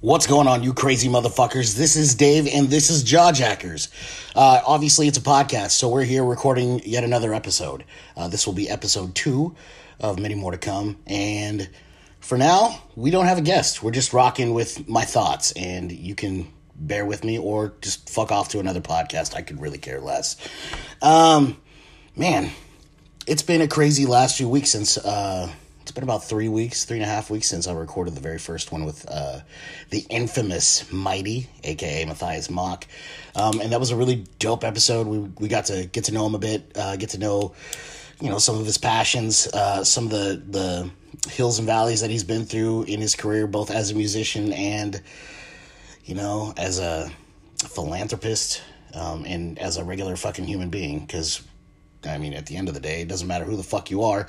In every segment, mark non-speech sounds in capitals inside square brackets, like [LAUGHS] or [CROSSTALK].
What's going on, you crazy motherfuckers? This is Dave, and this is Jawjackers. Uh, obviously, it's a podcast, so we're here recording yet another episode. Uh, this will be episode two of many more to come. And for now, we don't have a guest. We're just rocking with my thoughts, and you can bear with me or just fuck off to another podcast. I could really care less. Um, man, it's been a crazy last few weeks since. Uh, it's been about three weeks, three and a half weeks since I recorded the very first one with uh, the infamous Mighty, aka Matthias Mock, um, and that was a really dope episode. We we got to get to know him a bit, uh, get to know, you know, some of his passions, uh, some of the the hills and valleys that he's been through in his career, both as a musician and, you know, as a philanthropist um, and as a regular fucking human being. Because I mean, at the end of the day, it doesn't matter who the fuck you are.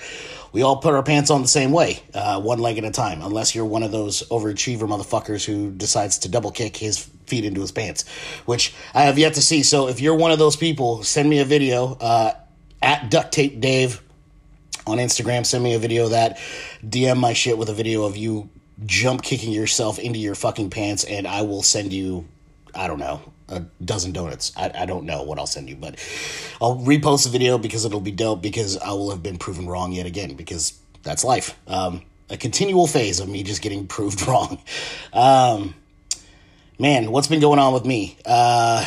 We all put our pants on the same way, uh, one leg at a time, unless you're one of those overachiever motherfuckers who decides to double kick his feet into his pants, which I have yet to see. So if you're one of those people, send me a video uh, at Duct Tape Dave on Instagram. Send me a video of that. DM my shit with a video of you jump kicking yourself into your fucking pants, and I will send you, I don't know, a dozen donuts. I, I don't know what I'll send you, but I'll repost the video because it'll be dope because I will have been proven wrong yet again because that's life. Um, a continual phase of me just getting proved [LAUGHS] wrong. Um, man, what's been going on with me? Uh,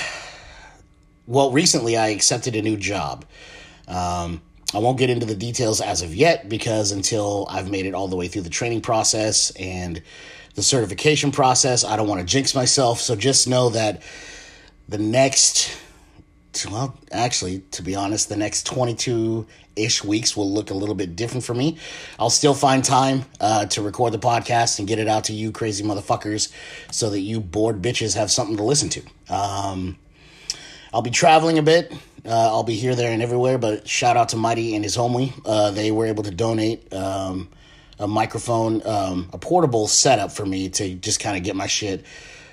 well, recently I accepted a new job. Um, I won't get into the details as of yet because until I've made it all the way through the training process and the certification process, I don't want to jinx myself. So just know that the next, well, actually, to be honest, the next 22 ish weeks will look a little bit different for me. I'll still find time uh, to record the podcast and get it out to you crazy motherfuckers so that you bored bitches have something to listen to. Um, I'll be traveling a bit. Uh, I'll be here, there, and everywhere. But shout out to Mighty and his homie. Uh, they were able to donate um, a microphone, um, a portable setup for me to just kind of get my shit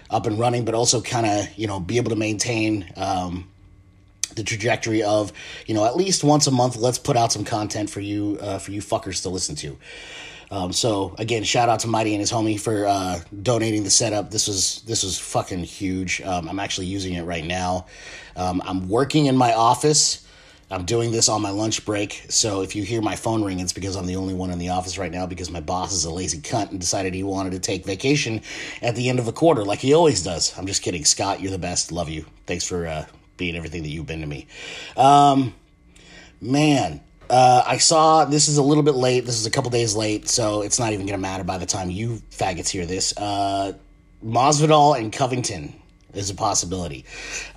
up and running, but also kind of you know be able to maintain um, the trajectory of you know at least once a month. Let's put out some content for you uh, for you fuckers to listen to. Um, so again, shout out to Mighty and his homie for uh, donating the setup. This was this was fucking huge. Um, I'm actually using it right now. Um, I'm working in my office. I'm doing this on my lunch break. So if you hear my phone ring, it's because I'm the only one in the office right now because my boss is a lazy cunt and decided he wanted to take vacation at the end of a quarter like he always does. I'm just kidding. Scott, you're the best. Love you. Thanks for uh, being everything that you've been to me. Um, man, uh, I saw this is a little bit late. This is a couple days late, so it's not even going to matter by the time you faggots hear this. Uh, and Covington is a possibility.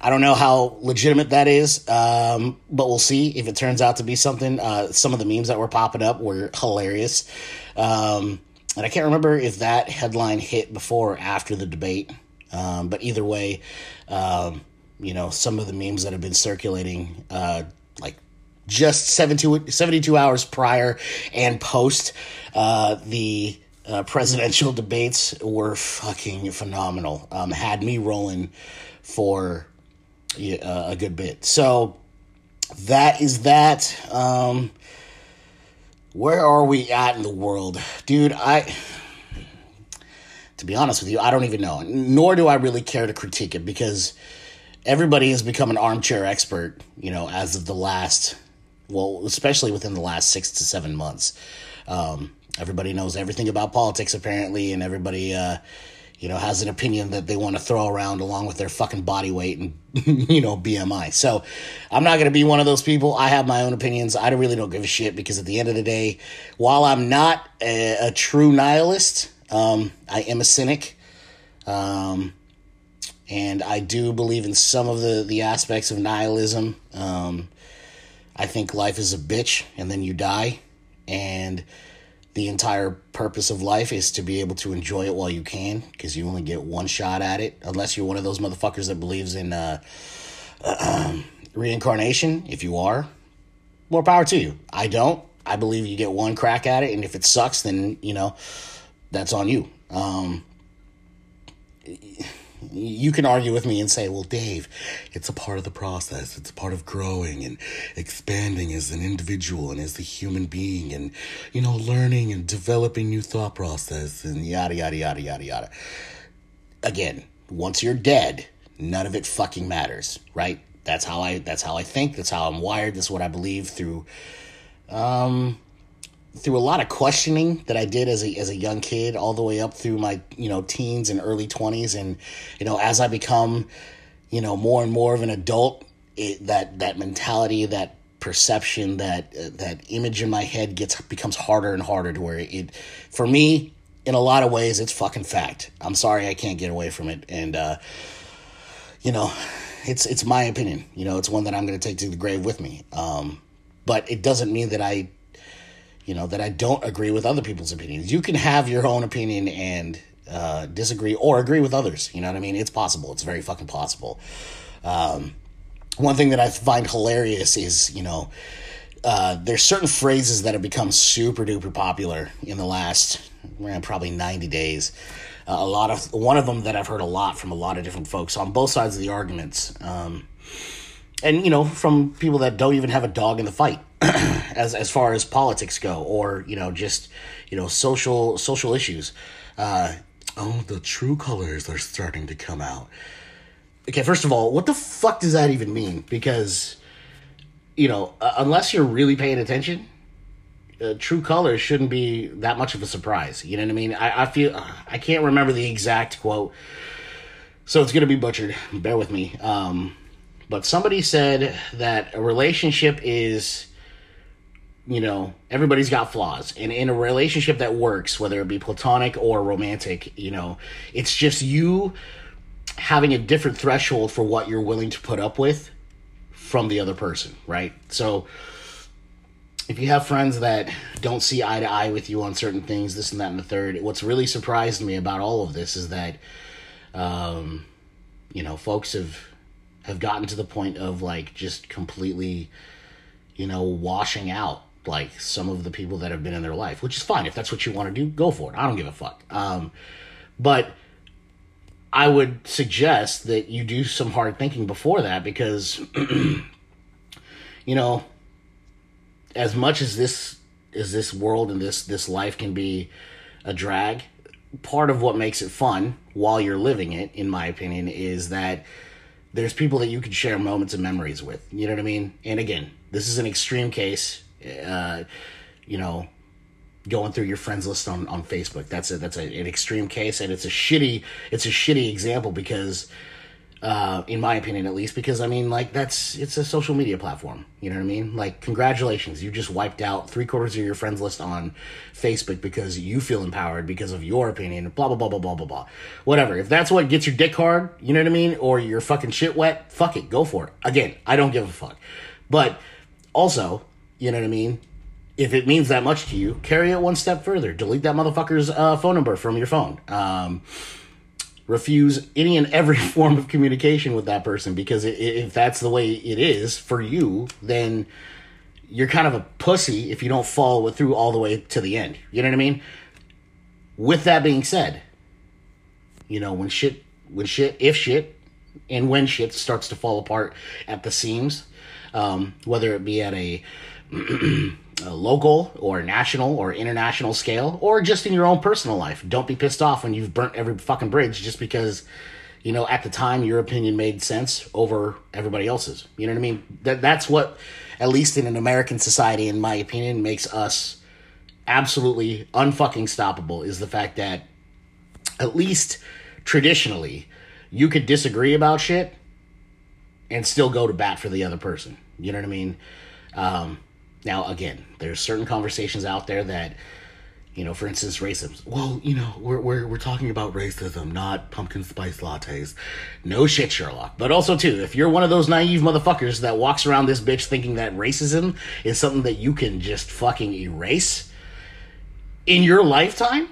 I don't know how legitimate that is, um, but we'll see if it turns out to be something. Uh, some of the memes that were popping up were hilarious. Um, and I can't remember if that headline hit before or after the debate. Um, but either way, um, you know, some of the memes that have been circulating, uh, like just 72, 72 hours prior and post uh, the uh, presidential [LAUGHS] debates were fucking phenomenal. Um, had me rolling for uh, a good bit. So that is that. Um, where are we at in the world, dude? I. To be honest with you, I don't even know. Nor do I really care to critique it because everybody has become an armchair expert, you know, as of the last, well, especially within the last six to seven months. Um, everybody knows everything about politics apparently, and everybody, uh, you know, has an opinion that they want to throw around along with their fucking body weight and [LAUGHS] you know BMI. So I'm not gonna be one of those people. I have my own opinions. I really don't give a shit because at the end of the day, while I'm not a, a true nihilist, um, I am a cynic. Um, and I do believe in some of the, the aspects of nihilism. Um, I think life is a bitch and then you die. And the entire purpose of life is to be able to enjoy it while you can because you only get one shot at it. Unless you're one of those motherfuckers that believes in uh, [CLEARS THROAT] reincarnation if you are more power to you. I don't. I believe you get one crack at it and if it sucks then you know that's on you. Um, you can argue with me and say, well, Dave, it's a part of the process. It's a part of growing and expanding as an individual and as a human being and, you know, learning and developing new thought process and yada, yada, yada, yada, yada. again, once you're dead, none of it fucking matters, right? That's how I that's how I think, that's how I'm wired, that's what I believe through um through a lot of questioning that I did as a as a young kid all the way up through my, you know, teens and early 20s and you know, as I become, you know, more and more of an adult, it, that that mentality, that perception, that uh, that image in my head gets becomes harder and harder to where it for me in a lot of ways it's fucking fact. I'm sorry I can't get away from it and uh you know, it's it's my opinion. You know, it's one that I'm going to take to the grave with me. Um but it doesn't mean that I you know that I don't agree with other people's opinions. You can have your own opinion and uh, disagree or agree with others. You know what I mean? It's possible. It's very fucking possible. Um, one thing that I find hilarious is you know uh, there's certain phrases that have become super duper popular in the last eh, probably 90 days. Uh, a lot of one of them that I've heard a lot from a lot of different folks on both sides of the arguments. Um, and you know from people that don't even have a dog in the fight [CLEARS THROAT] as as far as politics go or you know just you know social social issues uh oh the true colors are starting to come out. Okay first of all what the fuck does that even mean? Because you know uh, unless you're really paying attention uh, true colors shouldn't be that much of a surprise. You know what i mean? I, I feel i can't remember the exact quote. So it's gonna be butchered. Bear with me. Um but somebody said that a relationship is you know everybody's got flaws. And in a relationship that works whether it be platonic or romantic you know it's just you having a different threshold for what you're willing to put up with from the other person right? So if you have friends that don't see eye to eye with you on certain things this and that and the third what's really surprised me about all of this is that um you know folks have have gotten to the point of like just completely you know washing out like some of the people that have been in their life which is fine. If that's what you want to do go for it. I don't give a fuck. Um but i would suggest that you do some hard thinking before that because [CLEARS THROAT] you know as much as this as this world and this this life can be a drag part of what makes it fun while you're living it in my opinion is that there's people that you can share moments and memories with. You know what I mean? And again, this is an extreme case. Uh, you know, going through your friends list on, on Facebook. That's a that's a, an extreme case, and it's a shitty it's a shitty example because, uh, in my opinion, at least, because I mean, like that's it's a social media platform. You know what I mean? Like, congratulations, you just wiped out three quarters of your friends list on Facebook because you feel empowered because of your opinion. Blah blah blah blah blah blah blah. Whatever. If that's what gets your dick hard, you know what I mean, or your fucking shit wet, fuck it, go for it. Again, I don't give a fuck. But also, you know what I mean? If it means that much to you, carry it one step further. Delete that motherfucker's uh, phone number from your phone. Um, refuse any and every [LAUGHS] form of communication with that person because if that's the way it is for you, then you're kind of a pussy if you don't follow it through all the way to the end. You know what I mean? With that being said, you know, when shit, when shit, if shit, and when shit starts to fall apart at the seams, um, whether it be at a a [CLEARS THROAT] local or national or international scale or just in your own personal life. Don't be pissed off when you've burnt every fucking bridge just because you know at the time your opinion made sense over everybody else's. You know what I mean? That that's what at least in an American society in my opinion makes us absolutely unfucking stoppable is the fact that at least traditionally you could disagree about shit and still go to bat for the other person. You know what I mean? Um, now, again, there's certain conversations out there that, you know, for instance, racism. Well, you know, we're, we're, we're talking about racism, not pumpkin spice lattes. No shit, Sherlock. But also, too, if you're one of those naive motherfuckers that walks around this bitch thinking that racism is something that you can just fucking erase in your lifetime,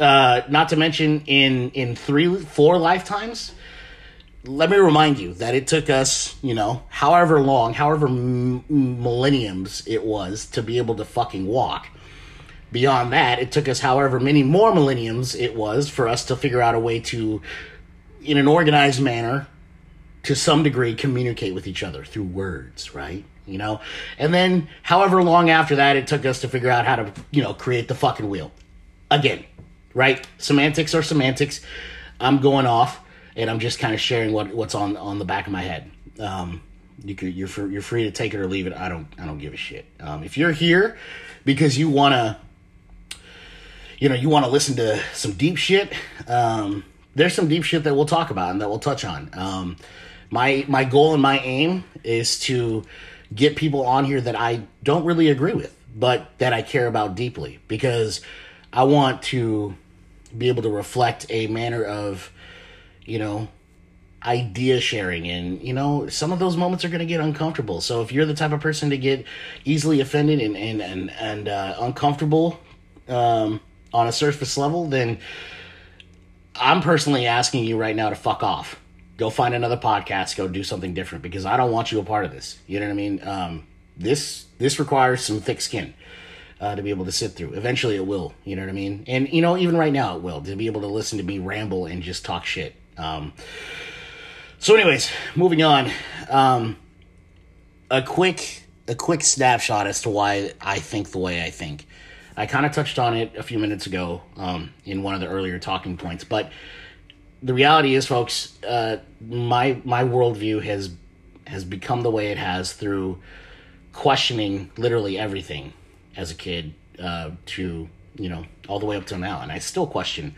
uh, not to mention in in three, four lifetimes, let me remind you that it took us, you know, however long, however m- millenniums it was to be able to fucking walk. Beyond that, it took us however many more millenniums it was for us to figure out a way to, in an organized manner, to some degree, communicate with each other through words, right? You know? And then, however long after that, it took us to figure out how to, you know, create the fucking wheel. Again, right? Semantics are semantics I'm going off, and I'm just kind of sharing what what's on on the back of my head. Um, you could you're free, you're free to take it or leave it. I don't I don't give a shit. Um, if you're here because you wanna, you know, you want to listen to some deep shit. Um, there's some deep shit that we'll talk about and that we'll touch on. Um, my my goal and my aim is to get people on here that I don't really agree with, but that I care about deeply because I want to be able to reflect a manner of, you know, idea sharing and you know some of those moments are going to get uncomfortable. So if you're the type of person to get easily offended and and and, and uh, uncomfortable um, on a surface level then i'm personally asking you right now to fuck off. Go find another podcast go do something different because i don't want you a part of this. You know what i mean? Um, this this requires some thick skin uh, to be able to sit through. Eventually it will. You know what i mean? And you know even right now it will to be able to listen to me ramble and just talk shit um, so, anyways, moving on. Um, a quick a quick snapshot as to why I think the way I think. I kind of touched on it a few minutes ago um, in one of the earlier talking points, but the reality is, folks, uh, my my worldview has has become the way it has through questioning literally everything as a kid uh, to you know all the way up till now, and I still question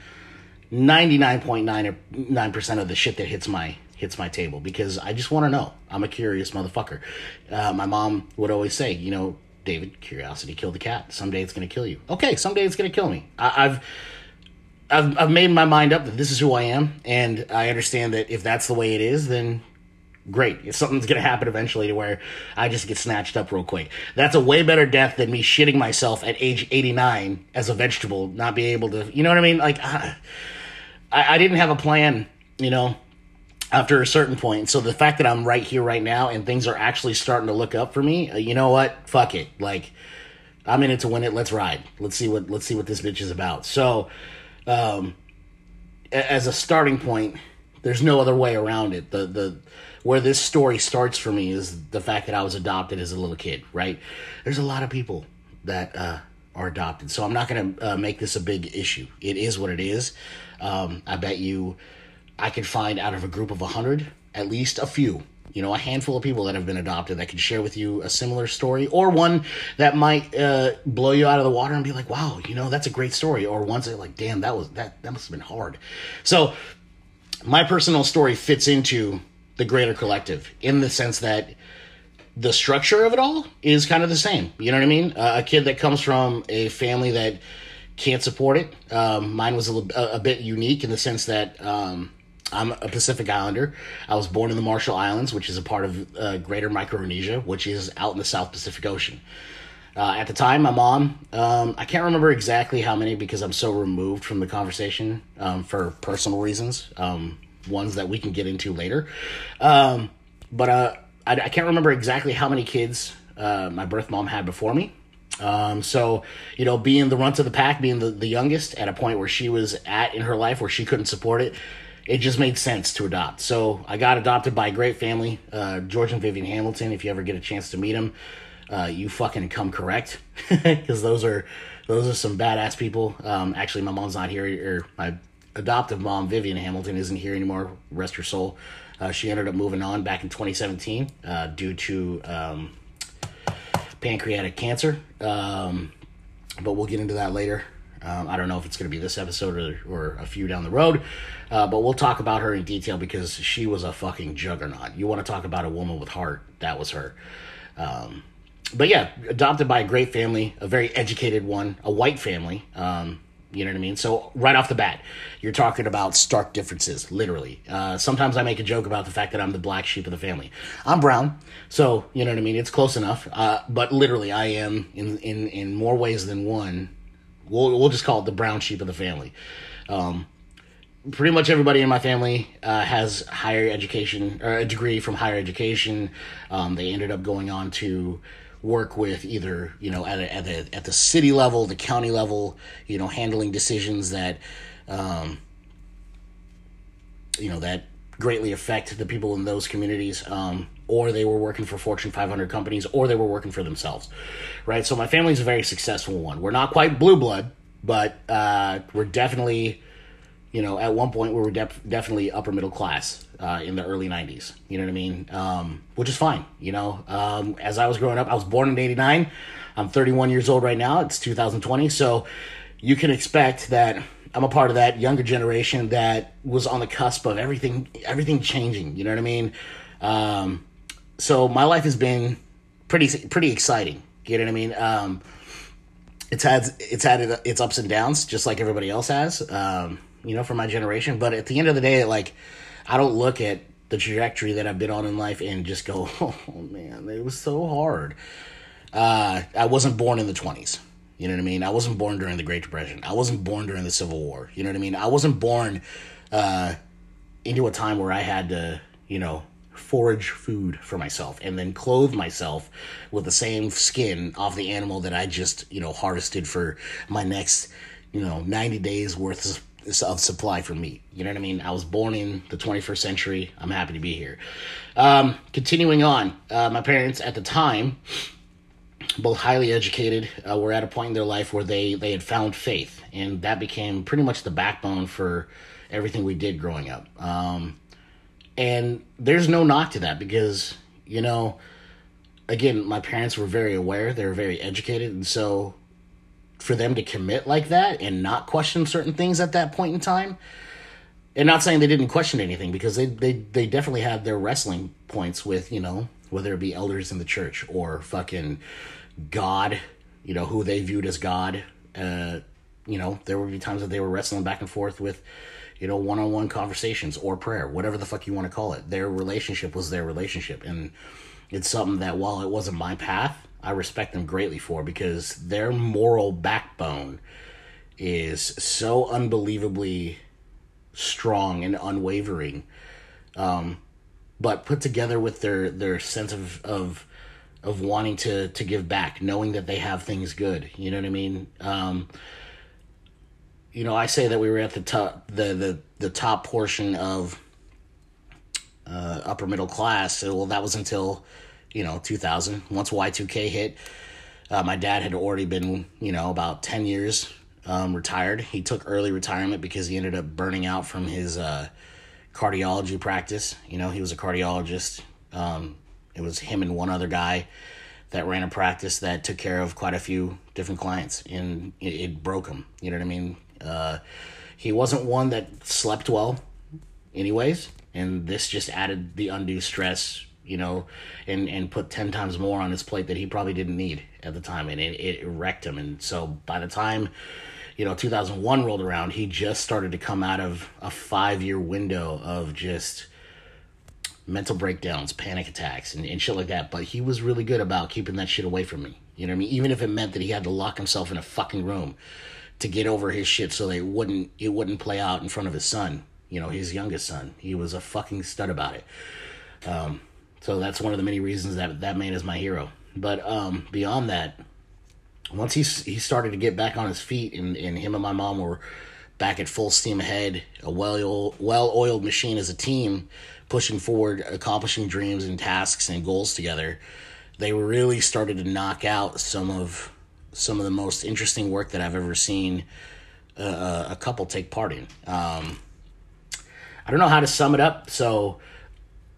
ninety nine point nine nine percent of the shit that hits my hits my table because I just want to know. I'm a curious motherfucker. Uh, my mom would always say, you know, David, curiosity killed the cat. Someday it's going to kill you. Okay, someday it's going to kill me. I, I've. I've, I've made my mind up that this is who I am, and I understand that if that's the way it is, then great. If something's gonna happen eventually to where I just get snatched up real quick. That's a way better death than me shitting myself at age 89 as a vegetable, not being able to, you know what I mean? Like, I, I didn't have a plan, you know, after a certain point. So the fact that I'm right here right now and things are actually starting to look up for me, uh, you know what? Fuck it. Like I'm in it to win it. Let's ride. Let's see what let's see what this bitch is about. So um as a starting point, there's no other way around it. The the where this story starts for me is the fact that I was adopted as a little kid, right? There's a lot of people that uh are adopted. So I'm not going to uh, make this a big issue. It is what it is. Um, I bet you I could find out of a group of 100 at least a few you know a handful of people that have been adopted that can share with you a similar story or one that might uh, blow you out of the water and be like wow you know that's a great story or ones that like damn that was that that must have been hard so my personal story fits into the greater collective in the sense that the structure of it all is kind of the same you know what i mean uh, a kid that comes from a family that can't support it um, mine was a, a, bit unique in the sense that um, I'm a Pacific Islander. I was born in the Marshall Islands, which is a part of uh, Greater Micronesia, which is out in the South Pacific Ocean. Uh, at the time, my mom, um, I can't remember exactly how many because I'm so removed from the conversation um, for personal reasons, um, ones that we can get into later. Um, but uh, I, I, can't remember exactly how many kids uh, my birth mom had before me. Um, so, you know, being the runt of the pack, being the, the youngest at a point where she was at in her life where she couldn't support it, it just made sense to adopt. So I got adopted by a great family, uh, George and Vivian Hamilton. If you ever get a chance to meet them, uh, you fucking come correct [LAUGHS] because those are those are some badass people. Um, actually, my mom's not here, or my adoptive mom, Vivian Hamilton, isn't here anymore. Rest her soul. Uh, she ended up moving on back in 2017 uh, due to um, pancreatic cancer. Um, but we'll get into that later. Um, I don't know if it's going to be this episode or, or a few down the road, uh, but we'll talk about her in detail because she was a fucking juggernaut. You want to talk about a woman with heart? That was her. Um, but yeah, adopted by a great family, a very educated one, a white family. Um, you know what I mean? So right off the bat, you're talking about stark differences, literally. Uh, sometimes I make a joke about the fact that I'm the black sheep of the family. I'm brown, so you know what I mean. It's close enough, uh, but literally, I am in in in more ways than one We'll we'll just call it the brown sheep of the family. Um, pretty much everybody in my family uh, has higher education or a degree from higher education. Um, they ended up going on to work with either you know at a, at the at the city level, the county level, you know, handling decisions that um, you know that greatly affect the people in those communities. Um, or they were working for Fortune 500 companies, or they were working for themselves, right? So my family's a very successful one. We're not quite blue blood, but uh, we're definitely, you know, at one point we were def- definitely upper middle class uh, in the early 90s. You know what I mean? Um, which is fine. You know, um, as I was growing up, I was born in 89. I'm 31 years old right now. It's 2020. So you can expect that I'm a part of that younger generation that was on the cusp of everything, everything changing. You know what I mean? Um, so my life has been pretty, pretty exciting. You know what I mean? Um, it's had it's had its ups and downs, just like everybody else has. Um, you know, for my generation. But at the end of the day, like, I don't look at the trajectory that I've been on in life and just go, [LAUGHS] oh man, it was so hard. Uh, I wasn't born in the 20s. You know what I mean? I wasn't born during the Great Depression. I wasn't born during the Civil War. You know what I mean? I wasn't born uh, into a time where I had to, you know, forage food for myself and then clothe myself with the same skin off the animal that I just, you know, harvested for my next, you know, 90 days worth of supply for meat. You know what I mean? I was born in the 21st century. I'm happy to be here. Um, continuing on, uh, my parents at the time, both highly educated, uh, were at a point in their life where they they had found faith, and that became pretty much the backbone for everything we did growing up. Um, and there's no knock to that because you know, again, my parents were very aware. They were very educated, and so for them to commit like that and not question certain things at that point in time. And not saying they didn't question anything because they they they definitely had their wrestling points with you know whether it be elders in the church or fucking God, you know who they viewed as God. Uh, you know there would be times that they were wrestling back and forth with you know one on one conversations or prayer, whatever the fuck you want to call it. Their relationship was their relationship, and it's something that while it wasn't my path, I respect them greatly for because their moral backbone is so unbelievably strong and unwavering. Um, but put together with their their sense of of of wanting to to give back, knowing that they have things good. You know what I mean? Um, you know, I say that we were at the top the the the top portion of uh, upper middle class. Well, that was until you know, 2000. Once Y2K hit, uh, my dad had already been, you know, about 10 years um, retired. He took early retirement because he ended up burning out from his uh, cardiology practice. You know, he was a cardiologist. Um, it was him and one other guy that ran a practice that took care of quite a few different clients, and it, it broke him. You know what I mean? Uh, he wasn't one that slept well, anyways, and this just added the undue stress you know, and and put ten times more on his plate that he probably didn't need at the time, and it, it wrecked him. And so by the time, you know, 2001 rolled around, he just started to come out of a five year window of just mental breakdowns, panic attacks, and, and shit like that. But he was really good about keeping that shit away from me. You know what I mean? Even if it meant that he had to lock himself in a fucking room to get over his shit so that wouldn't it wouldn't play out in front of his son. You know, his youngest son. He was a fucking stud about it. Um, so that's one of the many reasons that that man is my hero. But um, beyond that, once he he started to get back on his feet, and, and him and my mom were back at full steam ahead, a well well oiled machine as a team, pushing forward, accomplishing dreams and tasks and goals together. They really started to knock out some of some of the most interesting work that I've ever seen uh, a couple take part in. Um, I don't know how to sum it up, so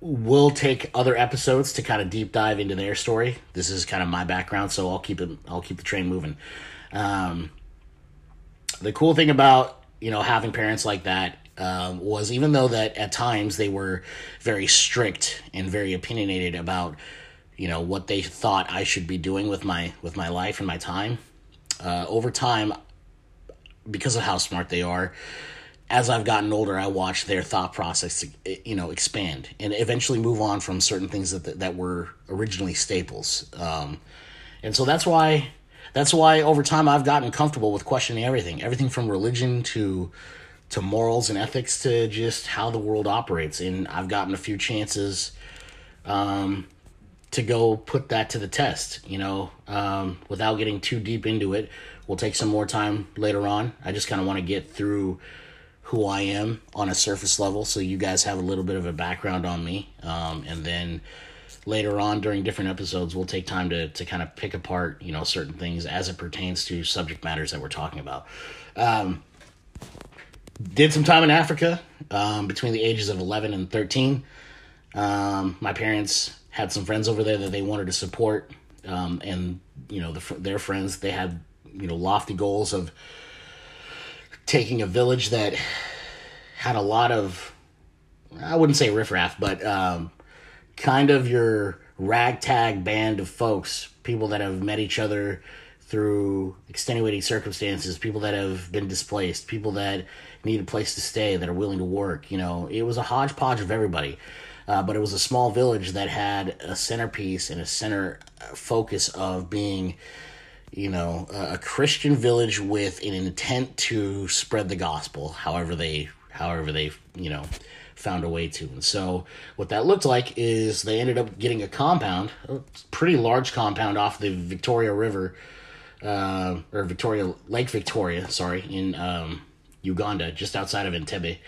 we'll take other episodes to kind of deep dive into their story. This is kind of my background, so I'll keep it. I'll keep the train moving. Um, the cool thing about you know having parents like that um, was even though that at times they were very strict and very opinionated about you know what they thought I should be doing with my with my life and my time. Uh, over time, because of how smart they are, as I've gotten older, I watch their thought process, you know, expand and eventually move on from certain things that that were originally staples. Um, and so that's why that's why over time I've gotten comfortable with questioning everything, everything from religion to to morals and ethics to just how the world operates. And I've gotten a few chances um, to go put that to the test. You know, um, without getting too deep into it, we'll take some more time later on. I just kind of want to get through who I am on a surface level, so you guys have a little bit of a background on me. Um, and then later on during different episodes, we'll take time to to kind of pick apart, you know, certain things as it pertains to subject matters that we're talking about. Um, did some time in Africa um, between the ages of 11 and 13. Um, my parents had some friends over there that they wanted to support, um, and you know the, their friends they had you know lofty goals of taking a village that had a lot of I wouldn't say riffraff, but um, kind of your ragtag band of folks, people that have met each other through extenuating circumstances, people that have been displaced, people that need a place to stay, that are willing to work. You know, it was a hodgepodge of everybody. Uh, but it was a small village that had a centerpiece and a center focus of being, you know, a, Christian village with an intent to spread the gospel. However they, however they, you know, found a way to. And so what that looked like is they ended up getting a compound, a pretty large compound off the Victoria River, uh, or Victoria Lake Victoria, sorry, in um, Uganda, just outside of Entebbe.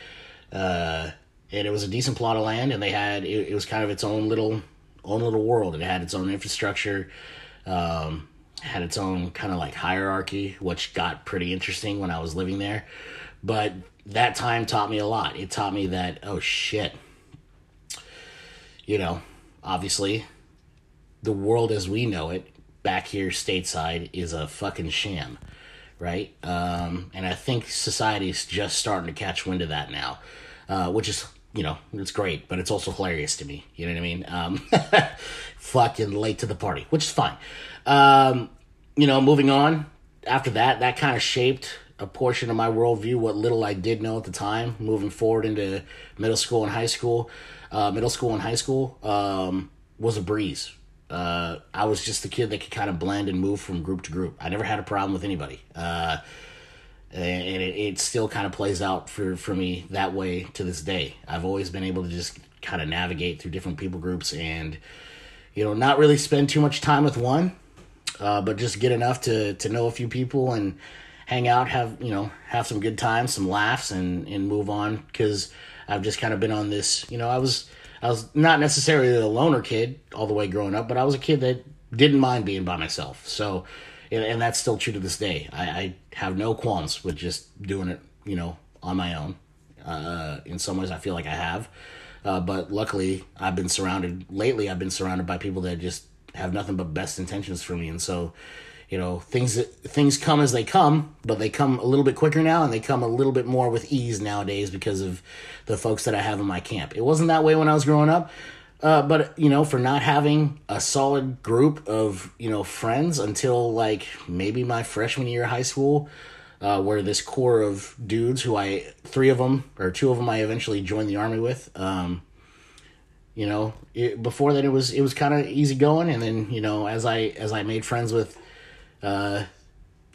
Uh, and it was a decent plot of land, and they had it, it was kind of its own little own little world. It had its own infrastructure, um, had its own kind of like hierarchy, which got pretty interesting when I was living there. But that time taught me a lot. It taught me that oh shit, you know, obviously, the world as we know it back here stateside is a fucking sham, right? Um, and I think society's just starting to catch wind of that now, uh, which is you know, it's great, but it's also hilarious to me. You know what I mean? Um, [LAUGHS] fucking late to the party, which is fine. Um, you know, moving on. After that, that kind of shaped a portion of my worldview, what little I did know at the time, moving forward into middle school and high school. Uh, middle school and high school um, was a breeze. Uh, I was just the kid that could kind of blend and move from group to group. I never had a problem with anybody. Uh, and it, it still kind of plays out for, for me that way to this day. I've always been able to just kind of navigate through different people groups and, you know, not really spend too much time with one, uh, but just get enough to, to know a few people and hang out, have, you know, have some good times, some laughs and, and move on. Cause I've just kind of been on this, you know, I was, I was not necessarily a loner kid all the way growing up, but I was a kid that didn't mind being by myself. So, and, and that's still true to this day. I, I have no qualms with just doing it, you know, on my own. Uh, in some ways, I feel like I have, uh, but luckily, I've been surrounded lately. I've been surrounded by people that just have nothing but best intentions for me, and so, you know, things things come as they come, but they come a little bit quicker now, and they come a little bit more with ease nowadays because of the folks that I have in my camp. It wasn't that way when I was growing up. Uh, but you know, for not having a solid group of you know friends until like maybe my freshman year of high school, uh, where this core of dudes who I three of them or two of them I eventually joined the army with. Um, you know, it, before that it was it was kind of easy going, and then you know as I as I made friends with, uh,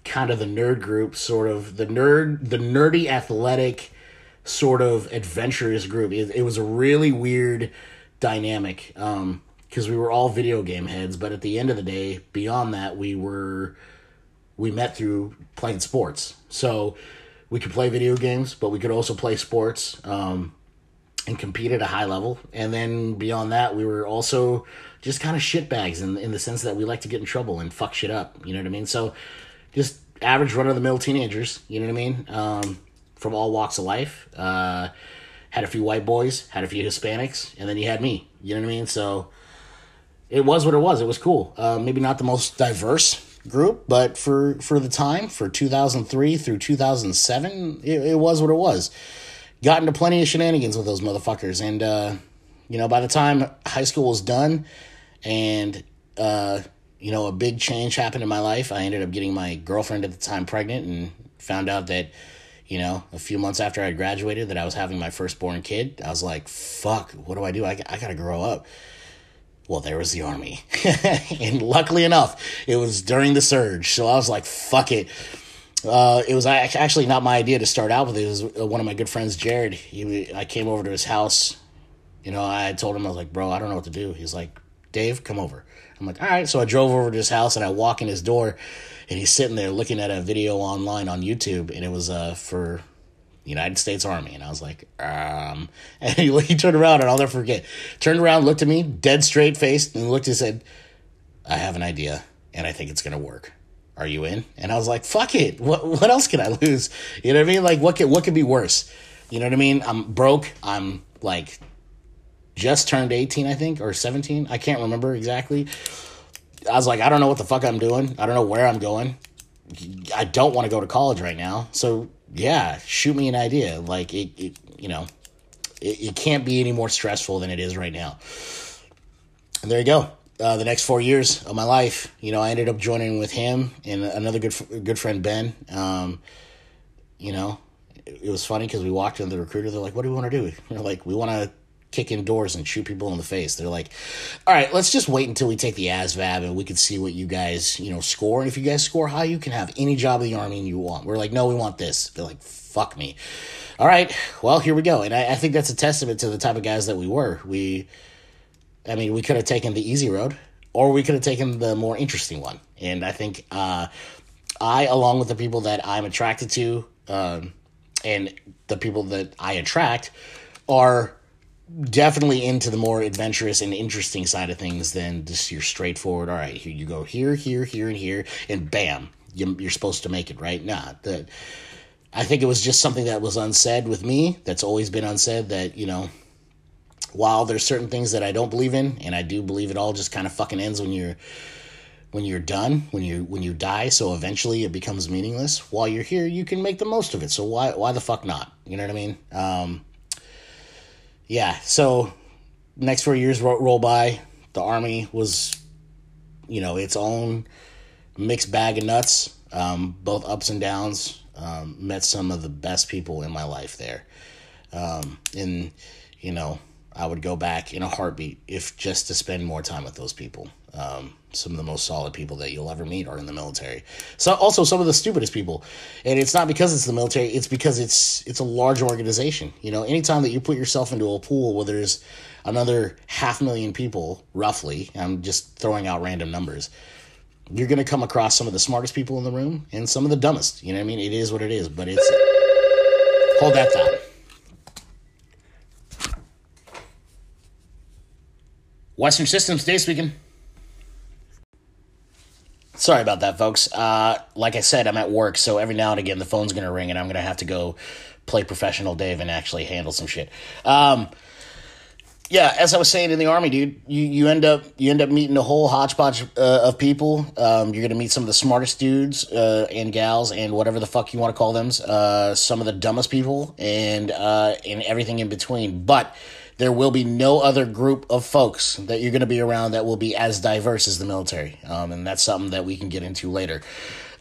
kind of the nerd group, sort of the nerd the nerdy athletic, sort of adventurous group. It, it was a really weird dynamic um because we were all video game heads but at the end of the day beyond that we were we met through playing sports so we could play video games but we could also play sports um and compete at a high level and then beyond that we were also just kind of shitbags in, in the sense that we like to get in trouble and fuck shit up you know what i mean so just average run of the mill teenagers you know what i mean um from all walks of life uh had a few white boys, had a few Hispanics, and then you had me. You know what I mean? So it was what it was. It was cool. Uh, maybe not the most diverse group, but for for the time, for 2003 through 2007, it, it was what it was. Got into plenty of shenanigans with those motherfuckers, and uh, you know, by the time high school was done, and uh, you know, a big change happened in my life. I ended up getting my girlfriend at the time pregnant, and found out that you know, a few months after I graduated, that I was having my firstborn kid. I was like, fuck, what do I do? I, I gotta grow up. Well, there was the army. [LAUGHS] and luckily enough, it was during the surge. So I was like, fuck it. Uh, it was actually not my idea to start out with. It was uh, one of my good friends, Jared. He, I came over to his house. You know, I told him, I was like, bro, I don't know what to do. He's like, Dave, come over. I'm like, all right. So I drove over to his house and I walk in his door and he's sitting there looking at a video online on YouTube, and it was uh, for the United States Army, and I was like, um, [LAUGHS] and he, he turned around, and I'll never forget, turned around, looked at me, dead straight faced, and looked and said, "I have an idea, and I think it's gonna work." Are you in? And I was like, fuck it. What what else can I lose? You know what I mean? Like what could what could be worse? You know what I mean? I'm broke. I'm like just turned 18, I think, or 17. I can't remember exactly. I was like, I don't know what the fuck I'm doing. I don't know where I'm going. I don't want to go to college right now. So yeah, shoot me an idea. Like it, it you know, it, it can't be any more stressful than it is right now. And there you go. Uh, the next four years of my life, you know, I ended up joining with him and another good good friend Ben. Um, you know, it, it was funny because we walked in the recruiter. They're like, "What do we want to do?" [LAUGHS] We're like, "We want to kick in doors and shoot people in the face. They're like, all right, let's just wait until we take the ASVAB and we can see what you guys, you know, score. And if you guys score high, you can have any job in the Army you want. We're like, no, we want this. They're like, fuck me. All right, well, here we go. And I, I think that's a testament to the type of guys that we were. We, I mean, we could have taken the easy road or we could have taken the more interesting one. And I think uh, I, along with the people that I'm attracted to, um, and the people that I attract, are definitely into the more adventurous and interesting side of things than just your straightforward. All right, here you go, here, here, here, and here, and bam, you're supposed to make it, right? Nah, that. I think it was just something that was unsaid with me. That's always been unsaid. That you know, while there's certain things that I don't believe in, and I do believe it all just kind of fucking ends when you're when you're done, when you when you die. So eventually it becomes meaningless. While you're here, you can make the most of it. So why why the fuck not? You know what I mean? Um, yeah, so next four years roll, roll by. The army was, you know, its own mixed bag of nuts, um, both ups and downs. Um, met some of the best people in my life there, um, and you know, I would go back in a heartbeat if just to spend more time with those people. Um, some of the most solid people that you'll ever meet are in the military. So also some of the stupidest people, and it's not because it's the military. It's because it's it's a large organization. You know, anytime that you put yourself into a pool where there's another half million people, roughly, I'm just throwing out random numbers. You're gonna come across some of the smartest people in the room and some of the dumbest. You know what I mean? It is what it is, but it's hold that thought. Western Systems, Dave speaking. Sorry about that, folks. Uh, like I said, I'm at work, so every now and again the phone's gonna ring, and I'm gonna have to go play professional Dave and actually handle some shit. Um, yeah, as I was saying in the army, dude, you, you end up you end up meeting a whole hodgepodge uh, of people. Um, you're gonna meet some of the smartest dudes uh, and gals and whatever the fuck you want to call them. Uh, some of the dumbest people and uh, and everything in between. But there will be no other group of folks that you're going to be around that will be as diverse as the military. Um, and that's something that we can get into later.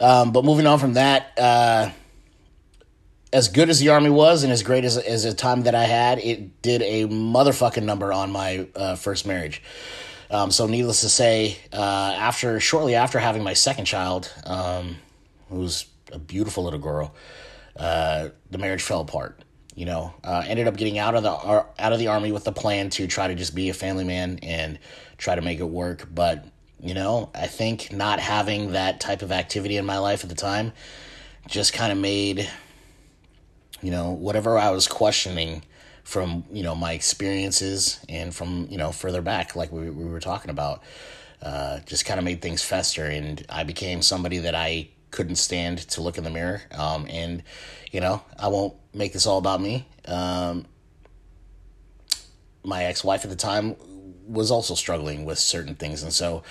Um, but moving on from that, uh, as good as the Army was and as great as, as a time that I had, it did a motherfucking number on my uh, first marriage. Um, so, needless to say, uh, after shortly after having my second child, um, who's a beautiful little girl, uh, the marriage fell apart you know, uh, ended up getting out of the uh, out of the army with the plan to try to just be a family man and try to make it work. But you know, I think not having that type of activity in my life at the time just kind of made you know whatever I was questioning from you know my experiences and from you know further back, like we we were talking about, uh, just kind of made things fester, and I became somebody that I couldn't stand to look in the mirror. Um, and you know, I won't make this all about me. Um, my ex wife at the time was also struggling with certain things. And so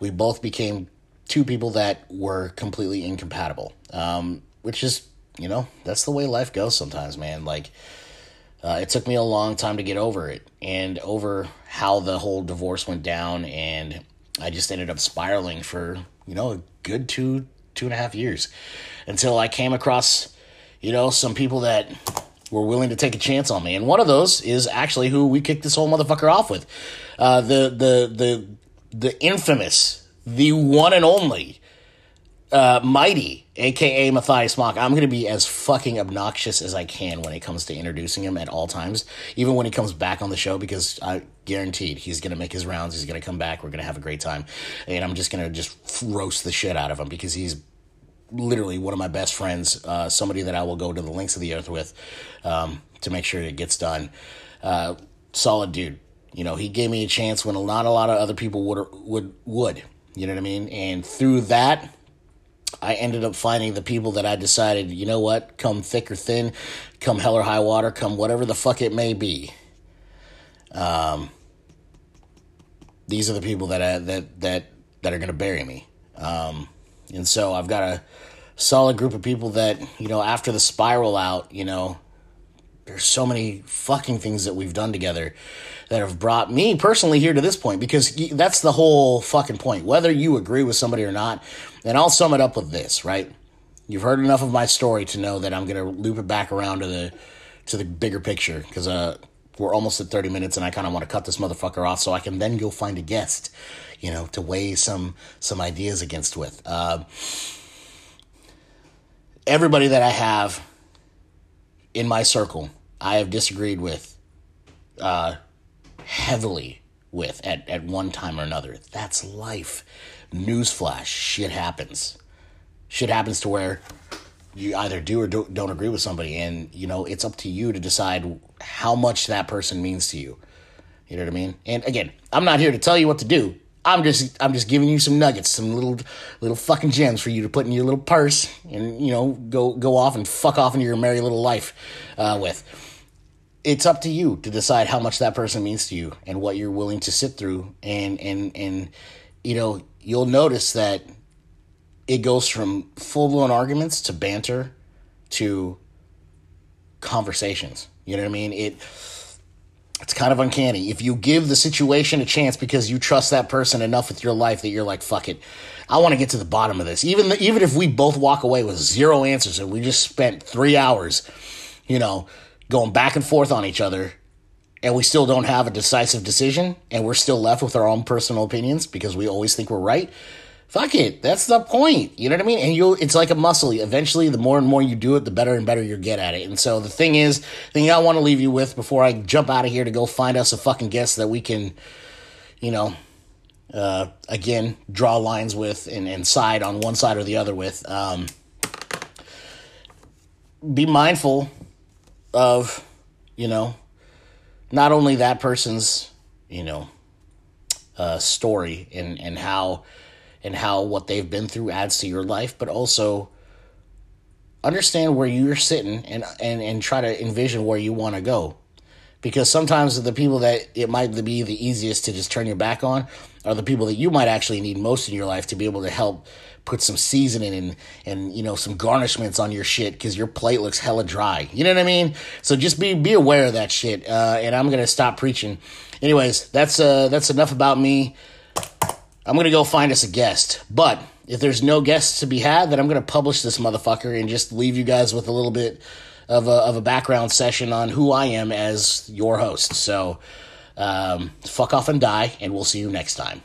we both became two people that were completely incompatible, um, which is, you know, that's the way life goes sometimes, man. Like, uh, it took me a long time to get over it and over how the whole divorce went down. And I just ended up spiraling for, you know, a good two, two and a half years until I came across you know, some people that were willing to take a chance on me. And one of those is actually who we kicked this whole motherfucker off with. Uh, the, the, the, the infamous, the one and only, uh, Mighty, aka Matthias Mock. I'm going to be as fucking obnoxious as I can when it comes to introducing him at all times, even when he comes back on the show, because I guaranteed he's going to make his rounds. He's going to come back. We're going to have a great time. And I'm just going to just roast the shit out of him because he's literally one of my best friends, uh, somebody that I will go to the links of the earth with um, to make sure it gets done. Uh, solid dude. You know, he gave me a chance when not a lot of other people would would would. You know what I mean? And through that, I ended up finding the people that I decided, you know what, come thick or thin, come hell or high water, come whatever the fuck it may be. Um, these are the people that I, that that that are going to bury me. Um, and so I've got a solid group of people that you know after the spiral out, you know, there's so many fucking things that we've done together that have brought me personally here to this point because that's the whole fucking point. Whether you agree with somebody or not, and I'll sum it up with this, right? You've heard enough of my story to know that I'm gonna loop it back around to the to the bigger picture because uh we're almost at 30 minutes and I kind of want to cut this motherfucker off so I can then go find a guest, you know, to weigh some some ideas against with. Uh, everybody that I have in my circle, I have disagreed with uh, heavily with at, at one time or another. That's life. Newsflash, shit happens. Shit happens to where you either do or do, don't agree with somebody, and you know it's up to you to decide how much that person means to you. You know what I mean? And again, I'm not here to tell you what to do. I'm just I'm just giving you some nuggets, some little little fucking gems for you to put in your little purse, and you know go go off and fuck off into your merry little life uh, with. It's up to you to decide how much that person means to you and what you're willing to sit through, and and and you know you'll notice that it goes from full blown arguments to banter to conversations. You know what I mean? It it's kind of uncanny. If you give the situation a chance because you trust that person enough with your life that you're like, fuck it. I want to get to the bottom of this. Even the, even if we both walk away with zero answers and we just spent 3 hours, you know, going back and forth on each other and we still don't have a decisive decision and we're still left with our own personal opinions because we always think we're right fuck it. That's the point. You know what I mean? And you it's like a muscle. Eventually, the more and more you do it, the better and better you get at it. And so the thing is, the thing I want to leave you with before I jump out of here to go find us a fucking guest that we can, you know, uh, again, draw lines with and, and side on one side or the other with. Um, be mindful of, you know, not only that person's, you know, uh, story and, and how and how what they've been through adds to your life, but also understand where you're sitting and and and try to envision where you want to go. Because sometimes the people that it might be the easiest to just turn your back on are the people that you might actually need most in your life to be able to help put some seasoning and and you know some garnishments on your shit because your plate looks hella dry. You know what I mean? So just be be aware of that shit. Uh, and I'm gonna stop preaching. Anyways, that's uh that's enough about me. I'm going to go find us a guest. But if there's no guests to be had, then I'm going to publish this motherfucker and just leave you guys with a little bit of a, of a background session on who I am as your host. So, um, fuck off and die, and we'll see you next time.